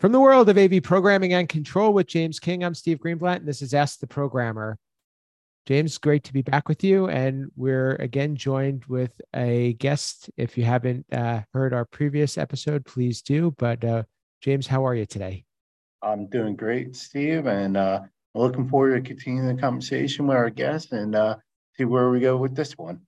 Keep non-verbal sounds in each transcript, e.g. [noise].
From the world of AV programming and control with James King, I'm Steve Greenblatt, and this is Ask the Programmer. James, great to be back with you. And we're again joined with a guest. If you haven't uh, heard our previous episode, please do. But uh, James, how are you today? I'm doing great, Steve, and uh, looking forward to continuing the conversation with our guest and uh, see where we go with this one.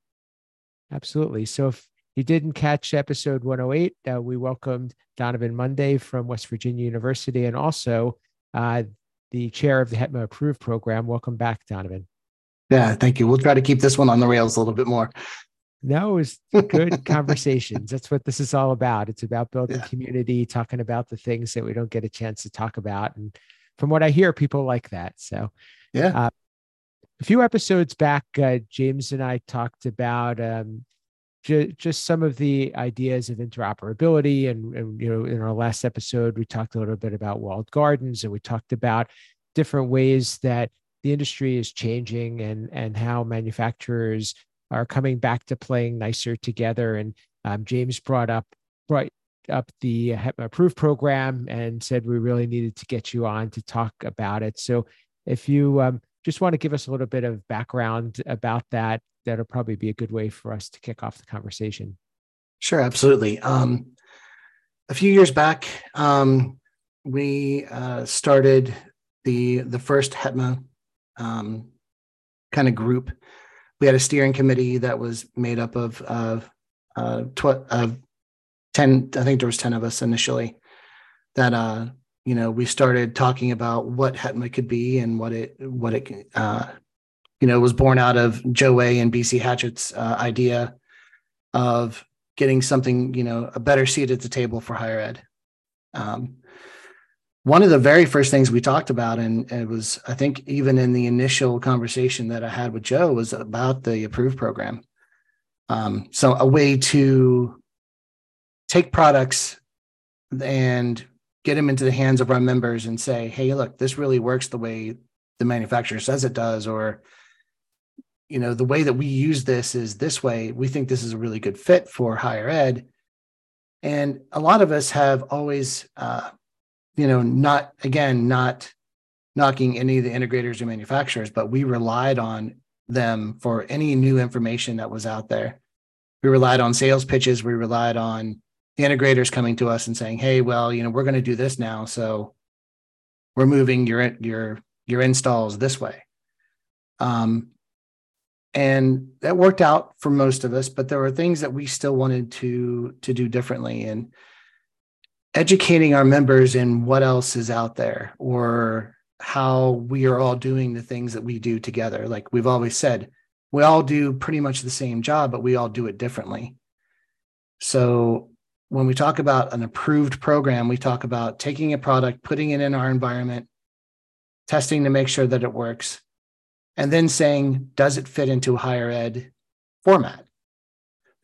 Absolutely. So, if you didn't catch episode 108, uh, we welcomed Donovan Monday from West Virginia University and also uh, the chair of the HETMA Approved program. Welcome back, Donovan. Yeah, thank you. We'll try to keep this one on the rails a little bit more. No, it's good [laughs] conversations. That's what this is all about. It's about building yeah. community, talking about the things that we don't get a chance to talk about. And from what I hear, people like that. So, yeah. Uh, a few episodes back, uh, James and I talked about um, ju- just some of the ideas of interoperability. And, and, you know, in our last episode, we talked a little bit about walled gardens and we talked about different ways that the industry is changing and, and how manufacturers are coming back to playing nicer together. And um, James brought up brought up the HETMA Approved program and said we really needed to get you on to talk about it. So if you um, just want to give us a little bit of background about that, that'll probably be a good way for us to kick off the conversation. Sure, absolutely. Um, a few years back, um, we uh, started the the first HETMA um, kind of group. We had a steering committee that was made up of of, uh, tw- of ten. I think there was ten of us initially. That uh, you know, we started talking about what HETMA could be and what it what it uh, you know, was born out of Joe Way and BC Hatchett's uh, idea of getting something, you know, a better seat at the table for higher ed. Um, one of the very first things we talked about, and it was, I think, even in the initial conversation that I had with Joe, was about the approved program. Um, so, a way to take products and get them into the hands of our members and say, hey, look, this really works the way the manufacturer says it does, or you know the way that we use this is this way. We think this is a really good fit for higher ed. And a lot of us have always uh, you know not again not knocking any of the integrators or manufacturers but we relied on them for any new information that was out there. We relied on sales pitches. We relied on the integrators coming to us and saying hey well you know we're going to do this now so we're moving your your your installs this way. Um, and that worked out for most of us but there were things that we still wanted to to do differently. And educating our members in what else is out there or how we are all doing the things that we do together. Like we've always said we all do pretty much the same job but we all do it differently. So when we talk about an approved program we talk about taking a product putting it in our environment testing to make sure that it works and then saying, does it fit into higher ed format?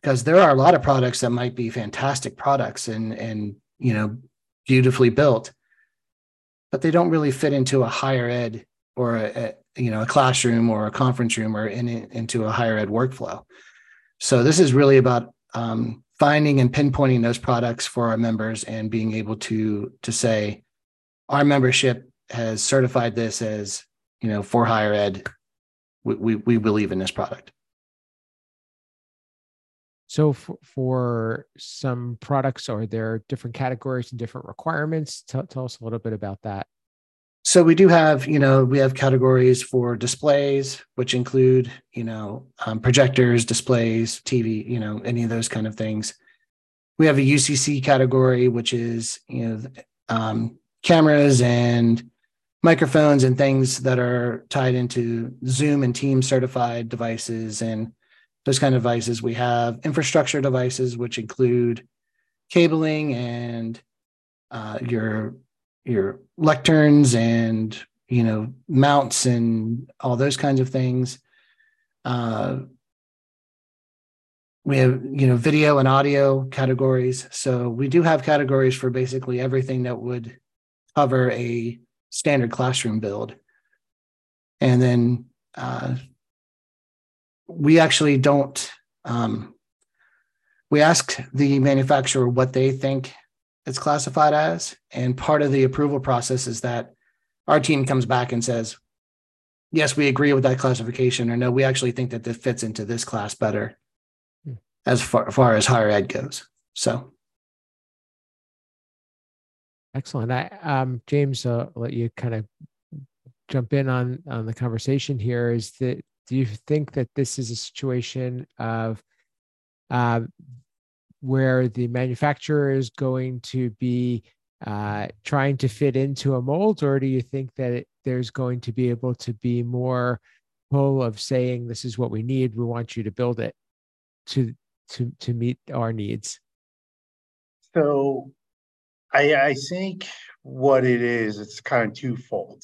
Because there are a lot of products that might be fantastic products and and you know beautifully built, but they don't really fit into a higher ed or a, a you know a classroom or a conference room or in, into a higher ed workflow. So this is really about um, finding and pinpointing those products for our members and being able to to say our membership has certified this as you know for higher ed we, we, we believe in this product. So for, for some products, are there different categories and different requirements? Tell, tell us a little bit about that. So we do have, you know, we have categories for displays, which include, you know, um, projectors, displays, TV, you know, any of those kind of things. We have a UCC category, which is, you know, um, cameras and microphones and things that are tied into Zoom and Team certified devices and those kind of devices. We have infrastructure devices, which include cabling and uh, your your lecterns and you know mounts and all those kinds of things. Uh, we have you know video and audio categories, so we do have categories for basically everything that would cover a standard classroom build. And then uh, we actually don't, um, we ask the manufacturer what they think it's classified as. And part of the approval process is that our team comes back and says, yes, we agree with that classification, or no, we actually think that this fits into this class better hmm. as far, far as higher ed goes. So. Excellent. I, um, James, I'll let you kind of jump in on on the conversation here. Is that do you think that this is a situation of uh, where the manufacturer is going to be uh, trying to fit into a mold, or do you think that it, there's going to be able to be more pull of saying this is what we need, we want you to build it to to to meet our needs? So, I I think what it is, it's kind of twofold.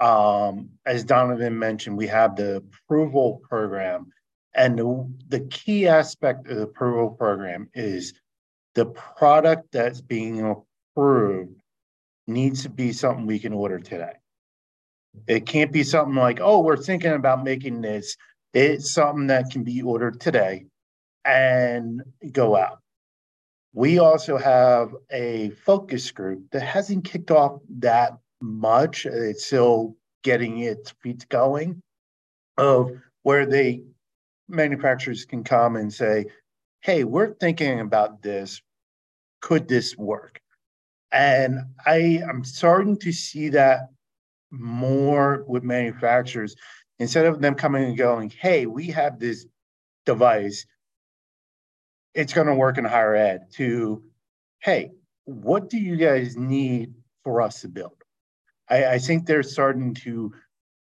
Um, as Donovan mentioned, we have the approval program and the, the key aspect of the approval program is the product that's being approved needs to be something we can order today. It can't be something like, oh, we're thinking about making this. It's something that can be ordered today and go out. We also have a focus group that hasn't kicked off that much. It's still getting its feet going of where they manufacturers can come and say, hey, we're thinking about this. Could this work? And I am starting to see that more with manufacturers instead of them coming and going, hey, we have this device, it's going to work in higher ed, to, hey, what do you guys need for us to build? I, I think they're starting to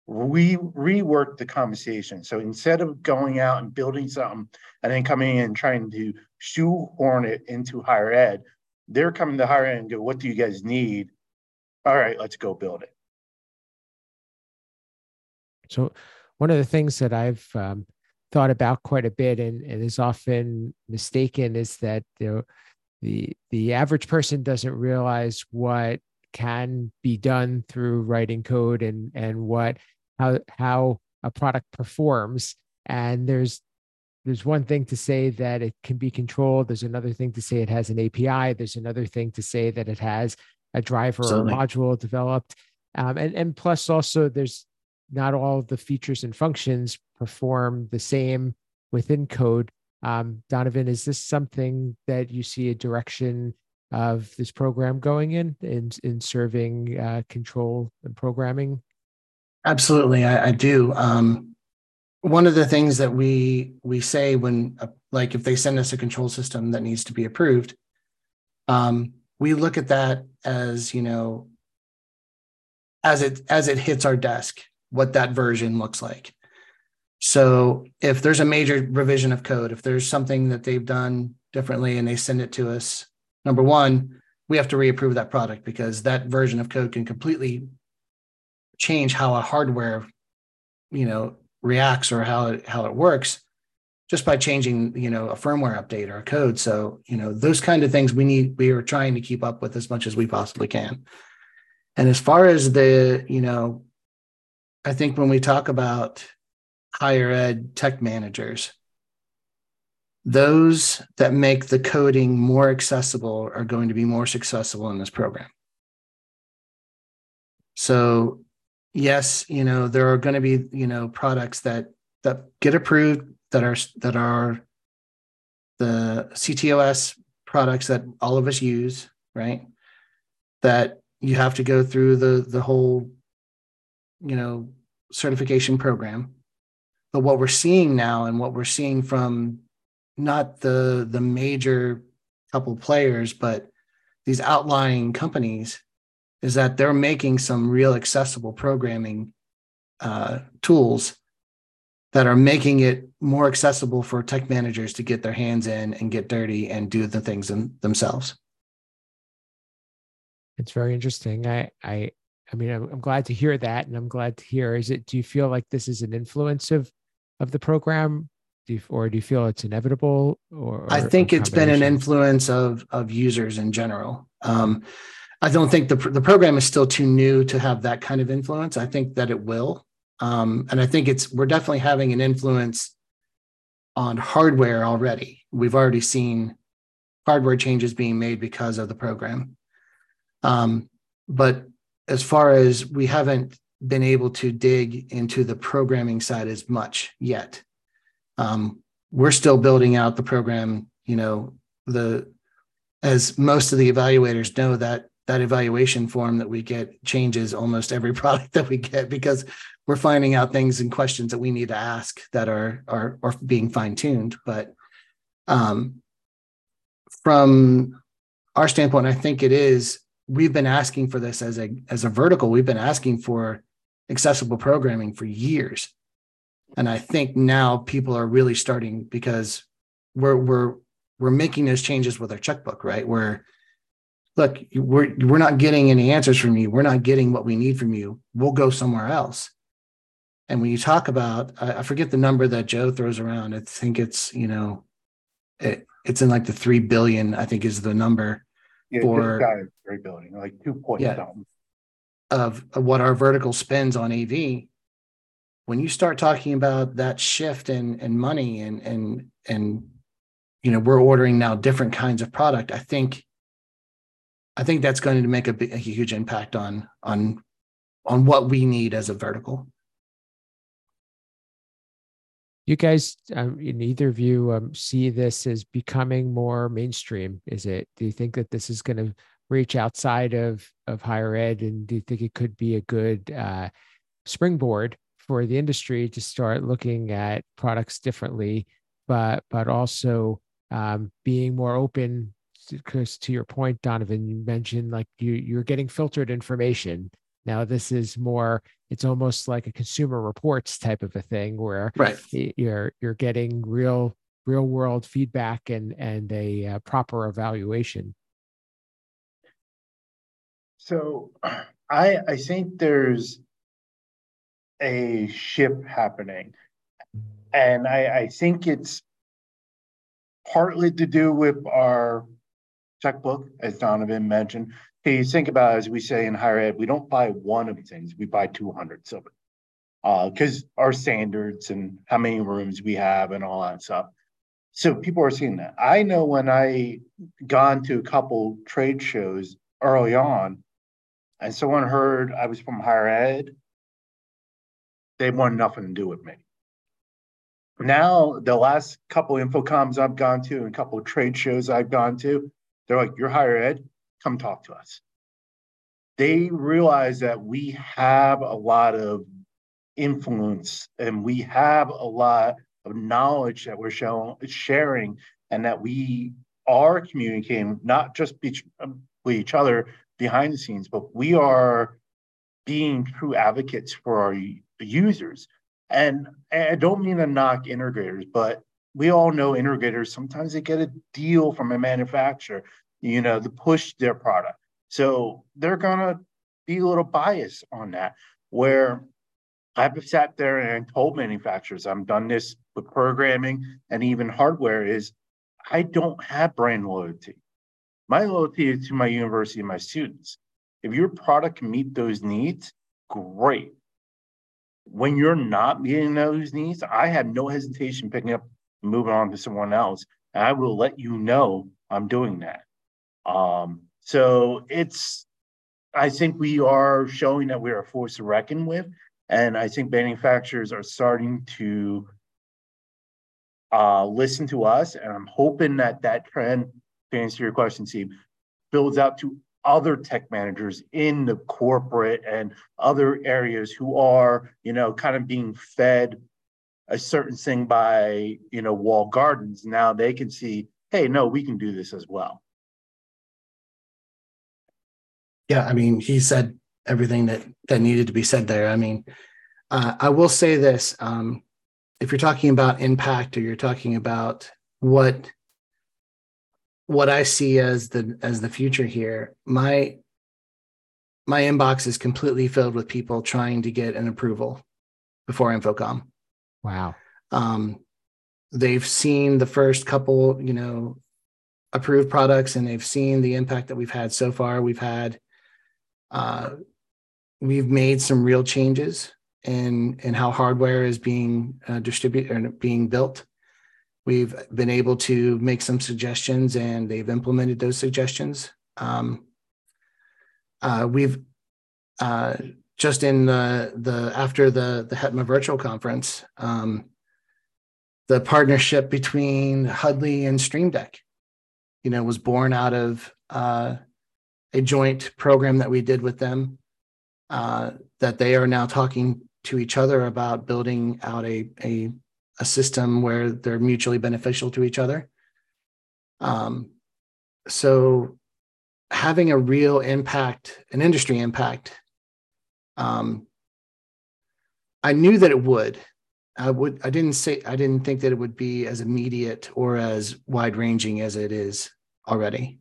we rework the conversation. So instead of going out and building something and then coming in and trying to shoehorn it into higher ed, they're coming to higher ed and go, what do you guys need? All right, let's go build it. So one of the things that I've um, thought about quite a bit and, and is often mistaken is that you know, the the average person doesn't realize what can be done through writing code and and what how how a product performs and there's there's one thing to say that it can be controlled there's another thing to say it has an api there's another thing to say that it has a driver Certainly. or module developed um, and and plus also there's not all of the features and functions perform the same within code. Um, donovan is this something that you see a direction of this program going in in, in serving uh, control and programming? Absolutely, I, I do. Um, one of the things that we we say when, uh, like, if they send us a control system that needs to be approved, um, we look at that as you know, as it as it hits our desk, what that version looks like. So if there's a major revision of code, if there's something that they've done differently and they send it to us, number one, we have to reapprove that product because that version of code can completely change how a hardware, you know, reacts or how it, how it works just by changing, you know, a firmware update or a code. So, you know, those kind of things we need, we are trying to keep up with as much as we possibly can. And as far as the, you know, I think when we talk about higher ed tech managers, those that make the coding more accessible are going to be more successful in this program. So yes, you know, there are going to be, you know, products that that get approved that are that are the CTOS products that all of us use, right? That you have to go through the the whole, you know, certification program. But what we're seeing now and what we're seeing from not the the major couple players, but these outlying companies is that they're making some real accessible programming uh, tools that are making it more accessible for tech managers to get their hands in and get dirty and do the things in, themselves. It's very interesting. I, I, I mean, I'm, I'm glad to hear that, and I'm glad to hear. Is it? Do you feel like this is an influence of, of the program, do you, or do you feel it's inevitable? Or, or I think it's been an influence of of users in general. Um, I don't think the the program is still too new to have that kind of influence. I think that it will, um, and I think it's we're definitely having an influence on hardware already. We've already seen hardware changes being made because of the program. Um, but as far as we haven't been able to dig into the programming side as much yet. Um, we're still building out the program, you know, the as most of the evaluators know that that evaluation form that we get changes almost every [laughs] product that we get because we're finding out things and questions that we need to ask that are are, are being fine-tuned. But um, from our standpoint, I think it is we've been asking for this as a as a vertical. We've been asking for accessible programming for years. And I think now people are really starting because we're we're we're making those changes with our checkbook, right? Where look, we're we're not getting any answers from you. We're not getting what we need from you. We'll go somewhere else. And when you talk about, I, I forget the number that Joe throws around. I think it's you know, it, it's in like the three billion. I think is the number Yeah, For- this guy is three billion, like two point Yeah. something. of, of what our vertical spends on AV, when you start talking about that shift in in money and and and you know we're ordering now different kinds of product, I think I think that's going to make a, a huge impact on on on what we need as a vertical. You guys, um, in either of you, um, see this as becoming more mainstream? Is it? Do you think that this is going to reach outside of of higher ed, and do you think it could be a good uh, springboard for the industry to start looking at products differently, but but also um, being more open? Because to your point, Donovan, you mentioned like you you're getting filtered information. Now this is more. It's almost like a consumer reports type of a thing where Right. you're you're getting real real world feedback and and a uh, proper evaluation So I I think there's a shift happening. And I I think it's partly to do with our checkbook, as Donovan mentioned. Okay, you think about, as we say in higher ed, we don't buy one of things, we buy 200 of it. Uh, because our standards and how many rooms we have and all that stuff. So people are seeing that. I know when I gone to a couple trade shows early on, and someone heard I was from higher ed, they want nothing to do with me. Now, the last couple InfoComms I've gone to and a couple of trade shows I've gone to, they're like, You're higher ed, come talk to us. They realize that we have a lot of influence and we have a lot of knowledge that we're showing, sharing and that we are communicating, not just each, um, with each other behind the scenes, but we are being true advocates for our users. And I don't mean to knock integrators, but we all know integrators sometimes they get a deal from a manufacturer, you know, to push their product. So they're gonna be a little biased on that. Where I've sat there and told manufacturers, I've done this with programming and even hardware, is I don't have brand loyalty. My loyalty is to my university and my students. If your product can meet those needs, great. When you're not meeting those needs, I have no hesitation picking up moving on to someone else. And I will let you know I'm doing that. Um, so it's, I think we are showing that we are a force to reckon with. And I think manufacturers are starting to uh, listen to us. And I'm hoping that that trend, to answer your question, Steve, builds out to other tech managers in the corporate and other areas who are, you know, kind of being fed a certain thing by, you know, wall gardens. Now they can see, hey, no, we can do this as well. Yeah, I mean, he said everything that that needed to be said there. I mean, uh, I will say this: um, if you're talking about impact, or you're talking about what what I see as the as the future here, my my inbox is completely filled with people trying to get an approval before InfoComm. wow Um, they've seen the first couple, you know, approved products, and they've seen the impact that we've had so far. We've had, uh, we've made some real changes in in how hardware is being uh, distributed and being built, we've been able to make some suggestions and they've implemented those suggestions. Um, uh, we've uh, just in the the after the the HETMA virtual conference, um, the partnership between Huddly and Stream Deck, you know, was born out of uh, a joint program that we did with them. Uh, that they are now talking to each other about building out a a, a system where they're mutually beneficial to each other. Um, so having a real impact, an industry impact. Um, I knew that it would. I would. I didn't say. I didn't think that it would be as immediate or as wide ranging as it is already.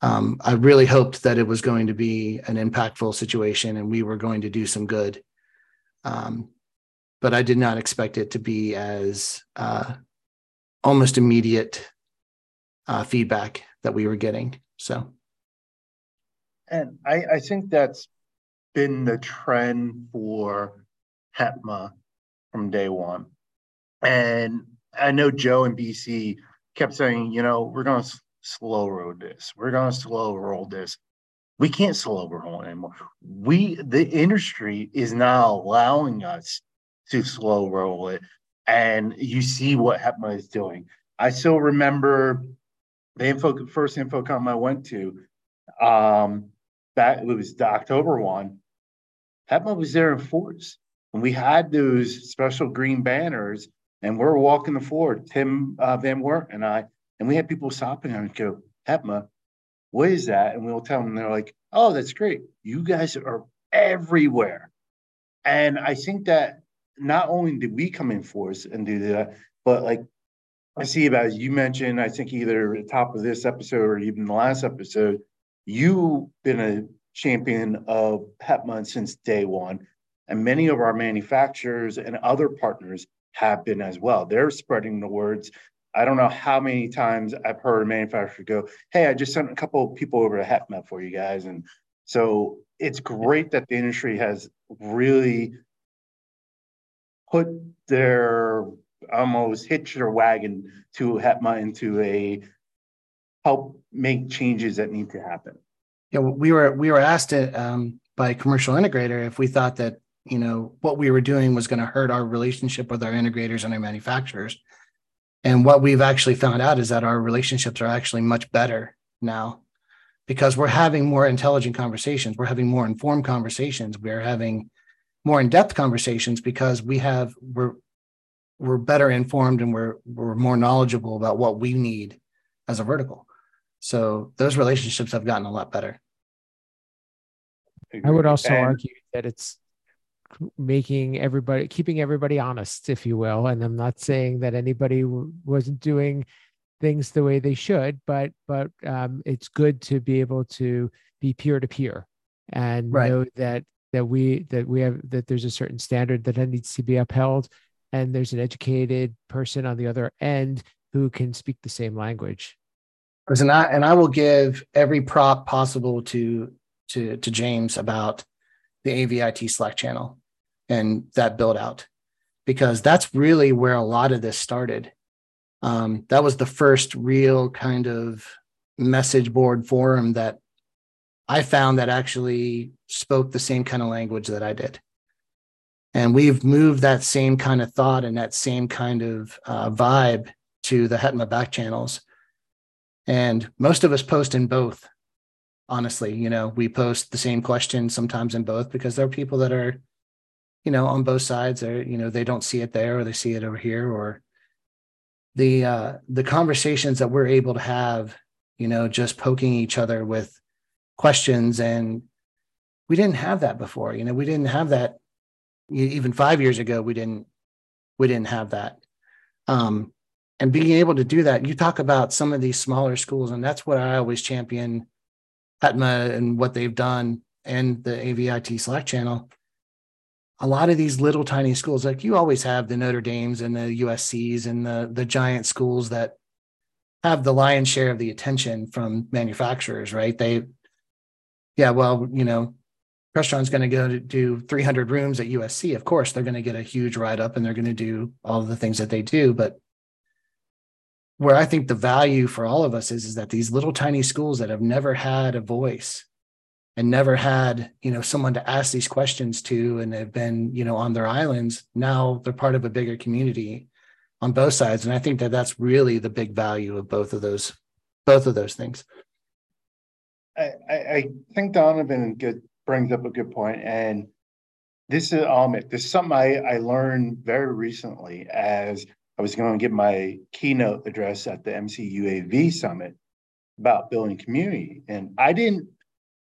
Um, I really hoped that it was going to be an impactful situation and we were going to do some good. Um, but I did not expect it to be as uh, almost immediate uh, feedback that we were getting. So, and I, I think that's been the trend for HETMA from day one. And I know Joe and BC kept saying, you know, we're going to slow roll this. We're going to slow roll this. We can't slow roll anymore. We, the industry is now allowing us to slow roll it. And you see what HETMA is doing. I still remember the info first InfoComm I went to, um, back it was the October one. HETMA was there in force, and we had those special green banners, and we're walking the floor. Tim uh, Van Wert and I, and we had people stopping and go, HETMA, what is that? And we'll tell them, they're like, oh, that's great. You guys are everywhere. And I think that not only did we come in force and do that, but like I see about you mentioned, I think either at the top of this episode or even the last episode, you've been a champion of HETMA since day one. And many of our manufacturers and other partners have been as well. They're spreading the words. I don't know how many times I've heard a manufacturer go, Hey, I just sent a couple of people over to HETMA for you guys. And so it's great that the industry has really put their almost hitch their wagon to HETMA into a help make changes that need to happen. Yeah, we were we were asked it um, by a commercial integrator if we thought that you know what we were doing was going to hurt our relationship with our integrators and our manufacturers. And what we've actually found out is that our relationships are actually much better now because we're having more intelligent conversations. We're having more informed conversations. We're having more in-depth conversations because we have we're we're better informed and we're we're more knowledgeable about what we need as a vertical. So those relationships have gotten a lot better. I would also and, argue that it's making everybody keeping everybody honest if you will and i'm not saying that anybody w- wasn't doing things the way they should but but um, it's good to be able to be peer to peer and right. know that that we that we have that there's a certain standard that needs to be upheld and there's an educated person on the other end who can speak the same language and I and I will give every prop possible to to to James about the AVIT Slack channel and that build out because that's really where a lot of this started. Um, that was the first real kind of message board forum that I found that actually spoke the same kind of language that I did. And we've moved that same kind of thought and that same kind of uh, vibe to the HETMA back channels. And most of us post in both. Honestly, you know, we post the same question sometimes in both because there are people that are, you know, on both sides. Or you know, they don't see it there or they see it over here. Or the uh, the conversations that we're able to have, you know, just poking each other with questions and we didn't have that before. You know, we didn't have that even five years ago. We didn't we didn't have that. Um, and being able to do that, you talk about some of these smaller schools, and that's what I always champion HETMA and what they've done and the AVIT Slack channel. A lot of these little tiny schools, like you always have the Notre Dames and the USCs and the the giant schools that have the lion's share of the attention from manufacturers, right? They, yeah, well, you know, Crestron's going to go to do 300 rooms at USC. Of course, they're going to get a huge write up and they're going to do all the things that they do. But where I think the value for all of us is, is that these little tiny schools that have never had a voice and never had, you know, someone to ask these questions to and have been, you know, on their islands, now they're part of a bigger community on both sides. And I think that that's really the big value of both of those, both of those things. I, I, think Donovan good, brings up a good point, and this is Amit. This is something I, I learned very recently as I was going to give my keynote address at the MCUAV summit about building community. And I didn't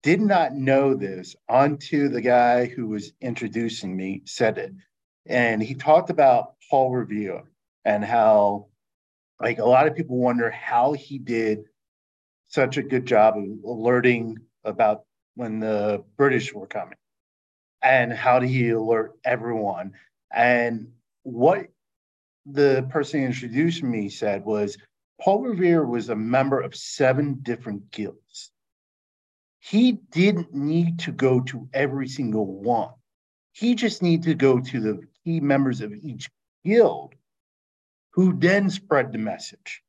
did not know this until the guy who was introducing me said it. And he talked about Paul Revere and how like a lot of people wonder how he did such a good job of alerting about when the British were coming and how did he alert everyone. And what the person who introduced me said was Paul Revere was a member of seven different guilds. He didn't need to go to every single one. He just needed to go to the key members of each guild who then spread the message.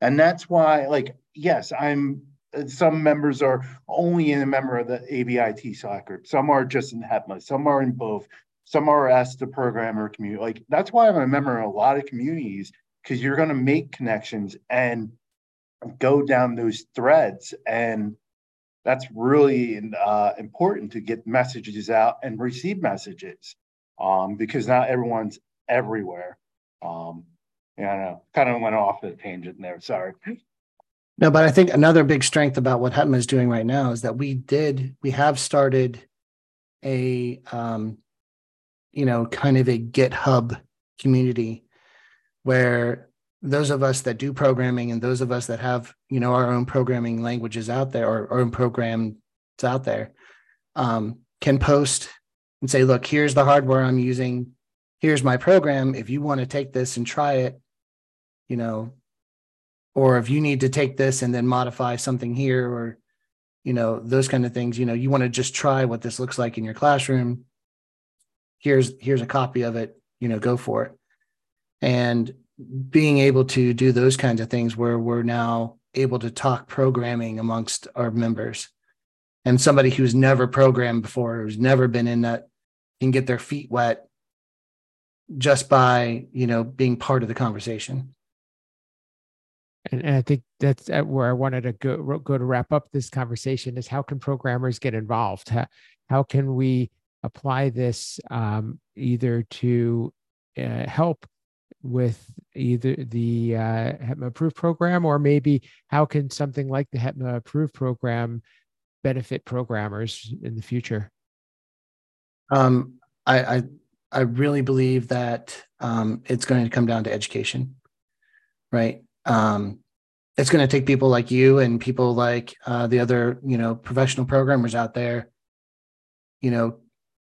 And that's why, like, yes, I'm some members are only in a member of the AVIT Slack group. Some are just in HETMA. Some are in both some are asked the programmer community. Like that's why I'm a member of a lot of communities because you're going to make connections and go down those threads, and that's really uh, important to get messages out and receive messages um, because not everyone's everywhere. Um, yeah, I know. Kind of went off the tangent there. Sorry. No, but I think another big strength about what HETMA is doing right now is that we did, we have started a um, you know, kind of a GitHub community where those of us that do programming and those of us that have, you know, our own programming languages out there or our own programs out there um, can post and say, look, here's the hardware I'm using. Here's my program. If you want to take this and try it, you know, or if you need to take this and then modify something here or, you know, those kind of things, you know, you want to just try what this looks like in your classroom here's here's a copy of it you know go for it and being able to do those kinds of things where we're now able to talk programming amongst our members. And somebody who's never programmed before who's never been in that can get their feet wet just by you know being part of the conversation. And, and i think that's where i wanted to go, go to wrap up this conversation is how can programmers get involved? How, how can we apply this um, either to uh, help with either the uh, HETMA approved program or maybe how can something like the HETMA approved program benefit programmers in the future? Um, I, I, I really believe that um, it's going to come down to education, right? Um, it's going to take people like you and people like uh, the other, you know, professional programmers out there, you know,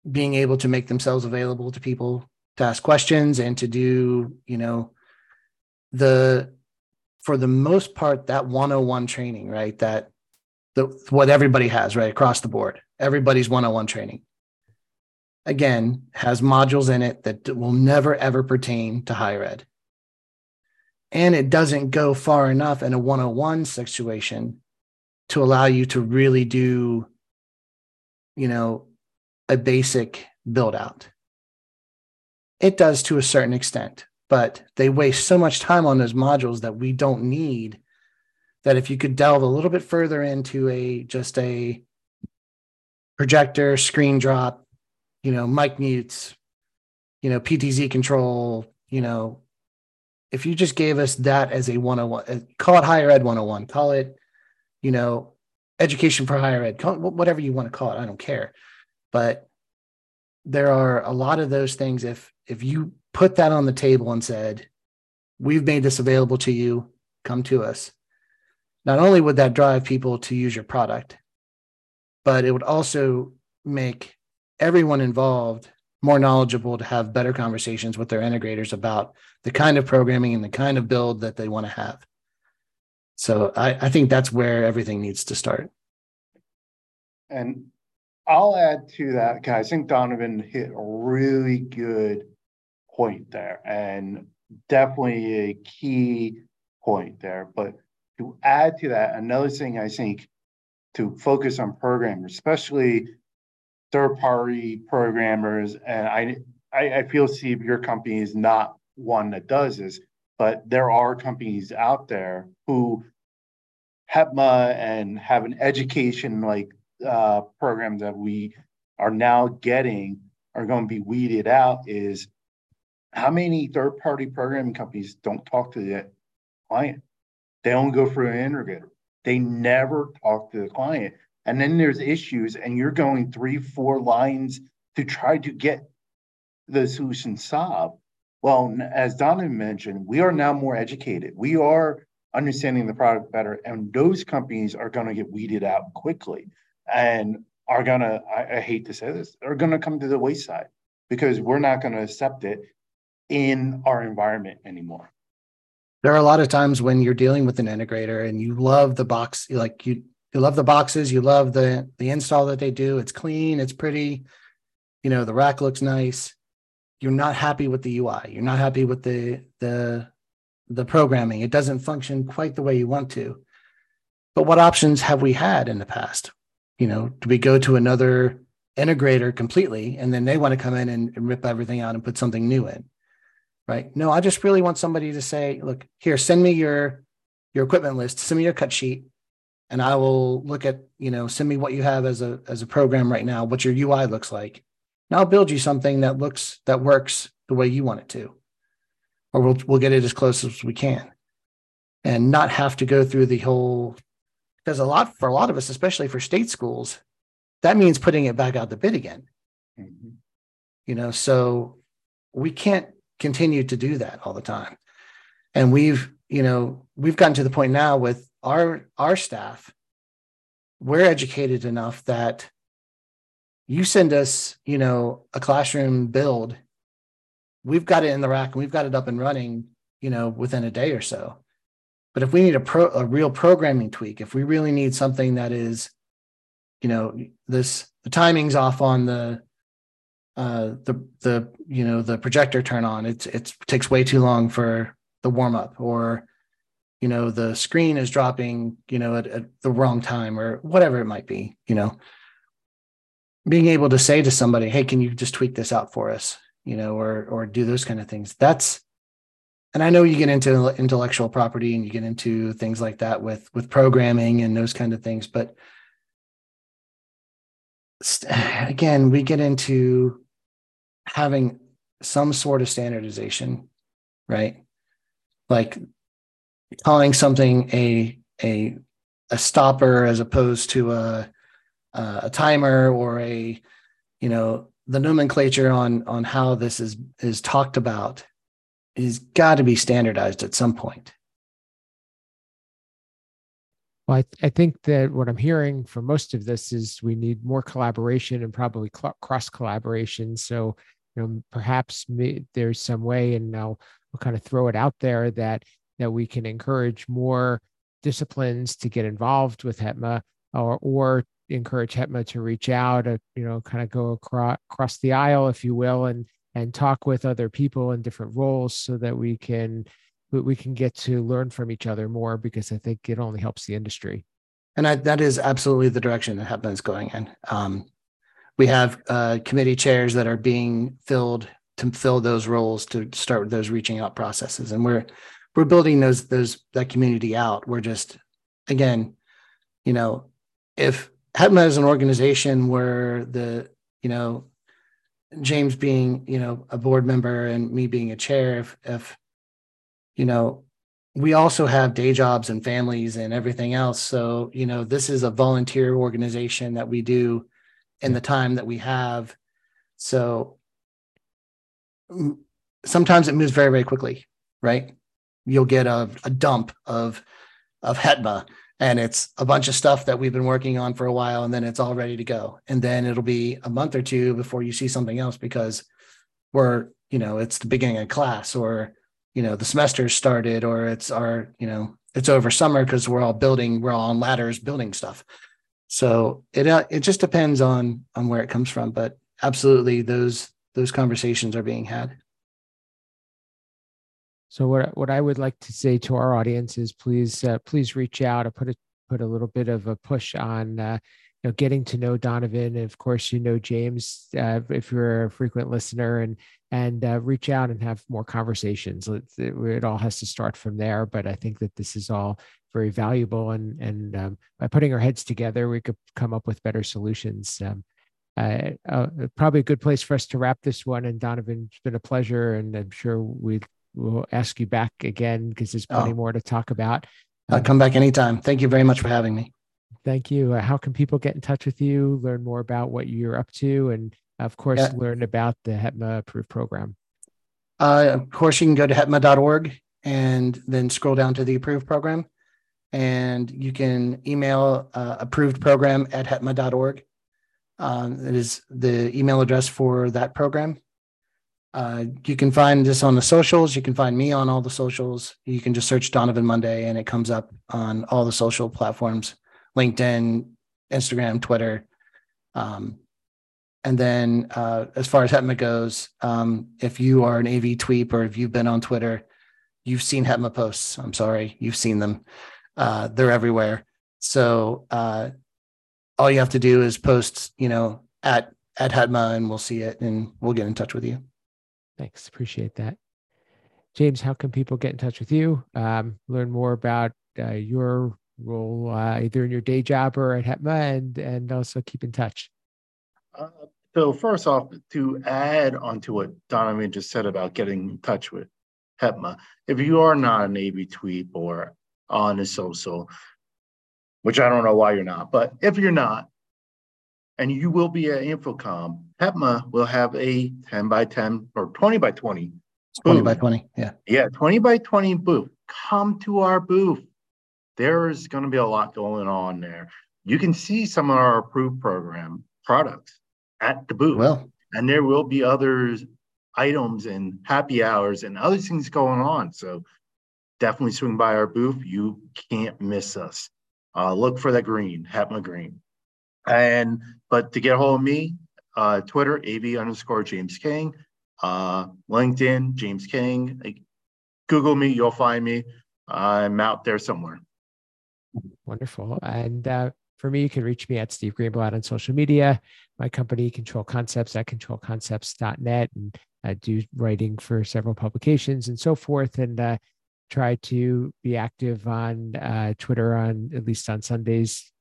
being able to make themselves available to people to ask questions and to do, you know, the for the most part that 101 training, right? That the what everybody has, right, across the board. Everybody's 101 training. Again, has modules in it that will never ever pertain to higher ed. And it doesn't go far enough in a 101 situation to allow you to really do, you know, a basic build out. It does to a certain extent, but they waste so much time on those modules that we don't need that if you could delve a little bit further into a just a projector, screen drop, you know, mic mutes, you know, PTZ control, you know, if you just gave us that as a 101, uh, call it higher ed 101, call it, you know, education for higher ed, call it whatever you want to call it. I don't care but there are a lot of those things. If if you put that on the table and said we've made this available to you. Come to us. Not only would that drive people to use your product but it would also make everyone involved more knowledgeable to have better conversations with their integrators about the kind of programming and the kind of build that they want to have. So I, I think that's where everything needs to start. And I'll add to that because I think Donovan hit a really good point there, and definitely a key point there. But to add to that, another thing I think to focus on programmers, especially third party programmers, and I, I, I feel Steve, your company is not one that does this, but there are companies out there who HETMA and have an education like uh, program that we are now getting are going to be weeded out is how many third party programming companies don't talk to the client? They only go through an integrator. They never talk to the client. And then there's issues, and you're going three, four lines to try to get the solution solved. Well, as Donovan mentioned, we are now more educated. We are understanding the product better, and those companies are going to get weeded out quickly and are to, I, I hate to say this, are to come to the wayside because we're not to accept it in our environment anymore. There are a lot of times when you're dealing with an integrator and you love the box, like you you love the boxes, you love the the install that they do. It's clean, it's pretty, you know, the rack looks nice. You're not happy with the UI. You're not happy with the the the programming. It doesn't function quite the way you want to. But what options have we had in the past? You know, do we go to another integrator completely and then they want to come in and, and rip everything out and put something new in? Right. No, I just really want somebody to say, look, here, send me your your equipment list, send me your cut sheet, and I will look at, you know, send me what you have as a as a program right now, what your UI looks like. And I'll build you something that looks that works the way you want it to or we'll we'll get it as close as we can and not have to go through the whole because a lot for a lot of us especially for state schools that means putting it back out the bid again mm-hmm. you know so we can't continue to do that all the time and we've you know we've gotten to the point now with our our staff we're educated enough that you send us you know a classroom build we've got it in the rack and we've got it up and running, you know, within a day or so. But if we need a pro a real programming tweak, if we really need something that is, you know, this the timing's off on the uh the the you know the projector turn on, it's it takes way too long for the warm up or you know the screen is dropping you know at, at the wrong time or whatever it might be you know being able to say to somebody hey can you just tweak this out for us you know, or or do those kind of things. That's and I know you get into intellectual property and you get into things like that with with programming and those kind of things, but [sighs] again, we get into having some sort of standardization, right? Like calling something a a a stopper as opposed to a a timer or a you know the nomenclature on on how this is is talked about is got to be standardized at some point. Well, I, th- I, think that what I'm hearing from most of this is we need more collaboration and probably cl- cross collaboration. So, you know, perhaps there's some way, and now we'll kind of throw it out there that that we can encourage more disciplines to get involved with HETMA or or encourage HETMA to reach out, uh, you know, kind of go across, across the aisle, if you will, and and talk with other people in different roles so that we can we can get to learn from each other more because I think it only helps the industry. And I, that is absolutely the direction that HETMA is going in. Um, we have uh, committee chairs that are being filled to fill those roles to start with those reaching out processes, and we're we're building those those that community out. We're just again, you know, if HETMA is an organization where the, you know, James being, you know, a board member and me being a chair, if, if, you know, we also have day jobs and families and everything else. So, you know, this is a volunteer organization that we do in the time that we have. So sometimes it moves very, very quickly, right? You'll get a, a dump of of HETMA and it's a bunch of stuff that we've been working on for a while and then it's all ready to go. And then it'll be a month or two before you see something else because we're you know it's the beginning of class or you know the semester started or it's our you know it's over summer because we're all building we're all on ladders building stuff. So it uh, it just depends on on where it comes from but absolutely those those conversations are being had So what what I would like to say to our audience is please uh, please reach out or put a put a little bit of a push on uh, you know getting to know Donovan. And of course, you know James uh, if you're a frequent listener, and and uh, reach out and have more conversations. It, it, all has to start from there. But I think that this is all very valuable, and and um, by putting our heads together, we could come up with better solutions. Um, uh, uh, probably a good place for us to wrap this one. And Donovan, it's been a pleasure, and I'm sure we we'll ask you back again because there's plenty oh, more to talk about. I'll um, come back anytime. Thank you very much for having me. Thank you. Uh, how can people get in touch with you, learn more about what you're up to, and of course, yeah. learn about the HETMA approved program? Uh, of course, you can go to hetma.org and then scroll down to the approved program. And you can email uh, approved program at hetma.org. Um, it is the email address for that program. Uh, you can find this on the socials. You can find me on all the socials. You can just search Donovan Monday and it comes up on all the social platforms LinkedIn, Instagram, Twitter. Um, and then uh, as far as HETMA goes, um, if you are an AV tweep or if you've been on Twitter, you've seen HETMA posts. I'm sorry, you've seen them. Uh, they're everywhere. So uh, all you have to do is post, you know, at at HETMA and we'll see it and we'll get in touch with you. Thanks. Appreciate that. James, how can people get in touch with you? Um, learn more about uh, your role, uh, either in your day job or at HETMA, and and also keep in touch. Uh, so first off, to add onto what Donovan just said about getting in touch with HETMA, if you are not an AV tweep or on a social, which I don't know why you're not, but if you're not, and you will be at InfoComm, HETMA will have a 10 by 10 or 20 by 20. 20 by 20, yeah. Yeah, 20 by 20 booth. Come to our booth. There is going to be a lot going on there. You can see some of our approved program products at the booth. Well, and there will be other items and happy hours and other things going on. So definitely swing by our booth. You can't miss us. Uh, look for the green, HETMA green. And but to get a hold of me, uh, Twitter, AV underscore James King, uh, LinkedIn, James King. Google me, you'll find me. I'm out there somewhere. Wonderful. And uh, for me, you can reach me at Steve Greenblatt on social media. My company, Control Concepts, at controlconcepts.net, and I do writing for several publications and so forth. And uh, try to be active on uh, Twitter on at least on Sundays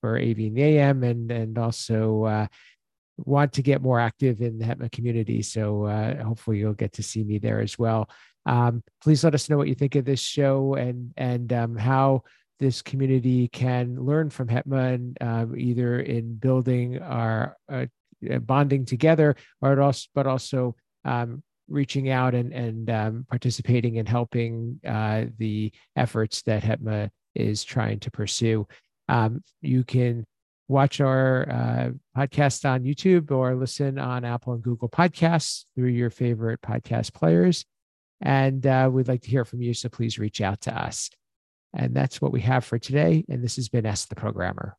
for AV and AM, and and also uh, want to get more active in the HETMA community. So uh, hopefully you'll get to see me there as well. Um, please let us know what you think of this show and and um, how this community can learn from HETMA and uh, either in building our uh, bonding together, or also, but also um, reaching out and and um, participating and helping uh, the efforts that HETMA is trying to pursue. Um, you can watch our uh, podcast on YouTube or listen on Apple and Google Podcasts through your favorite podcast players. And uh, we'd like to hear from you, so please reach out to us. And that's what we have for today. And this has been Ask the Programmer.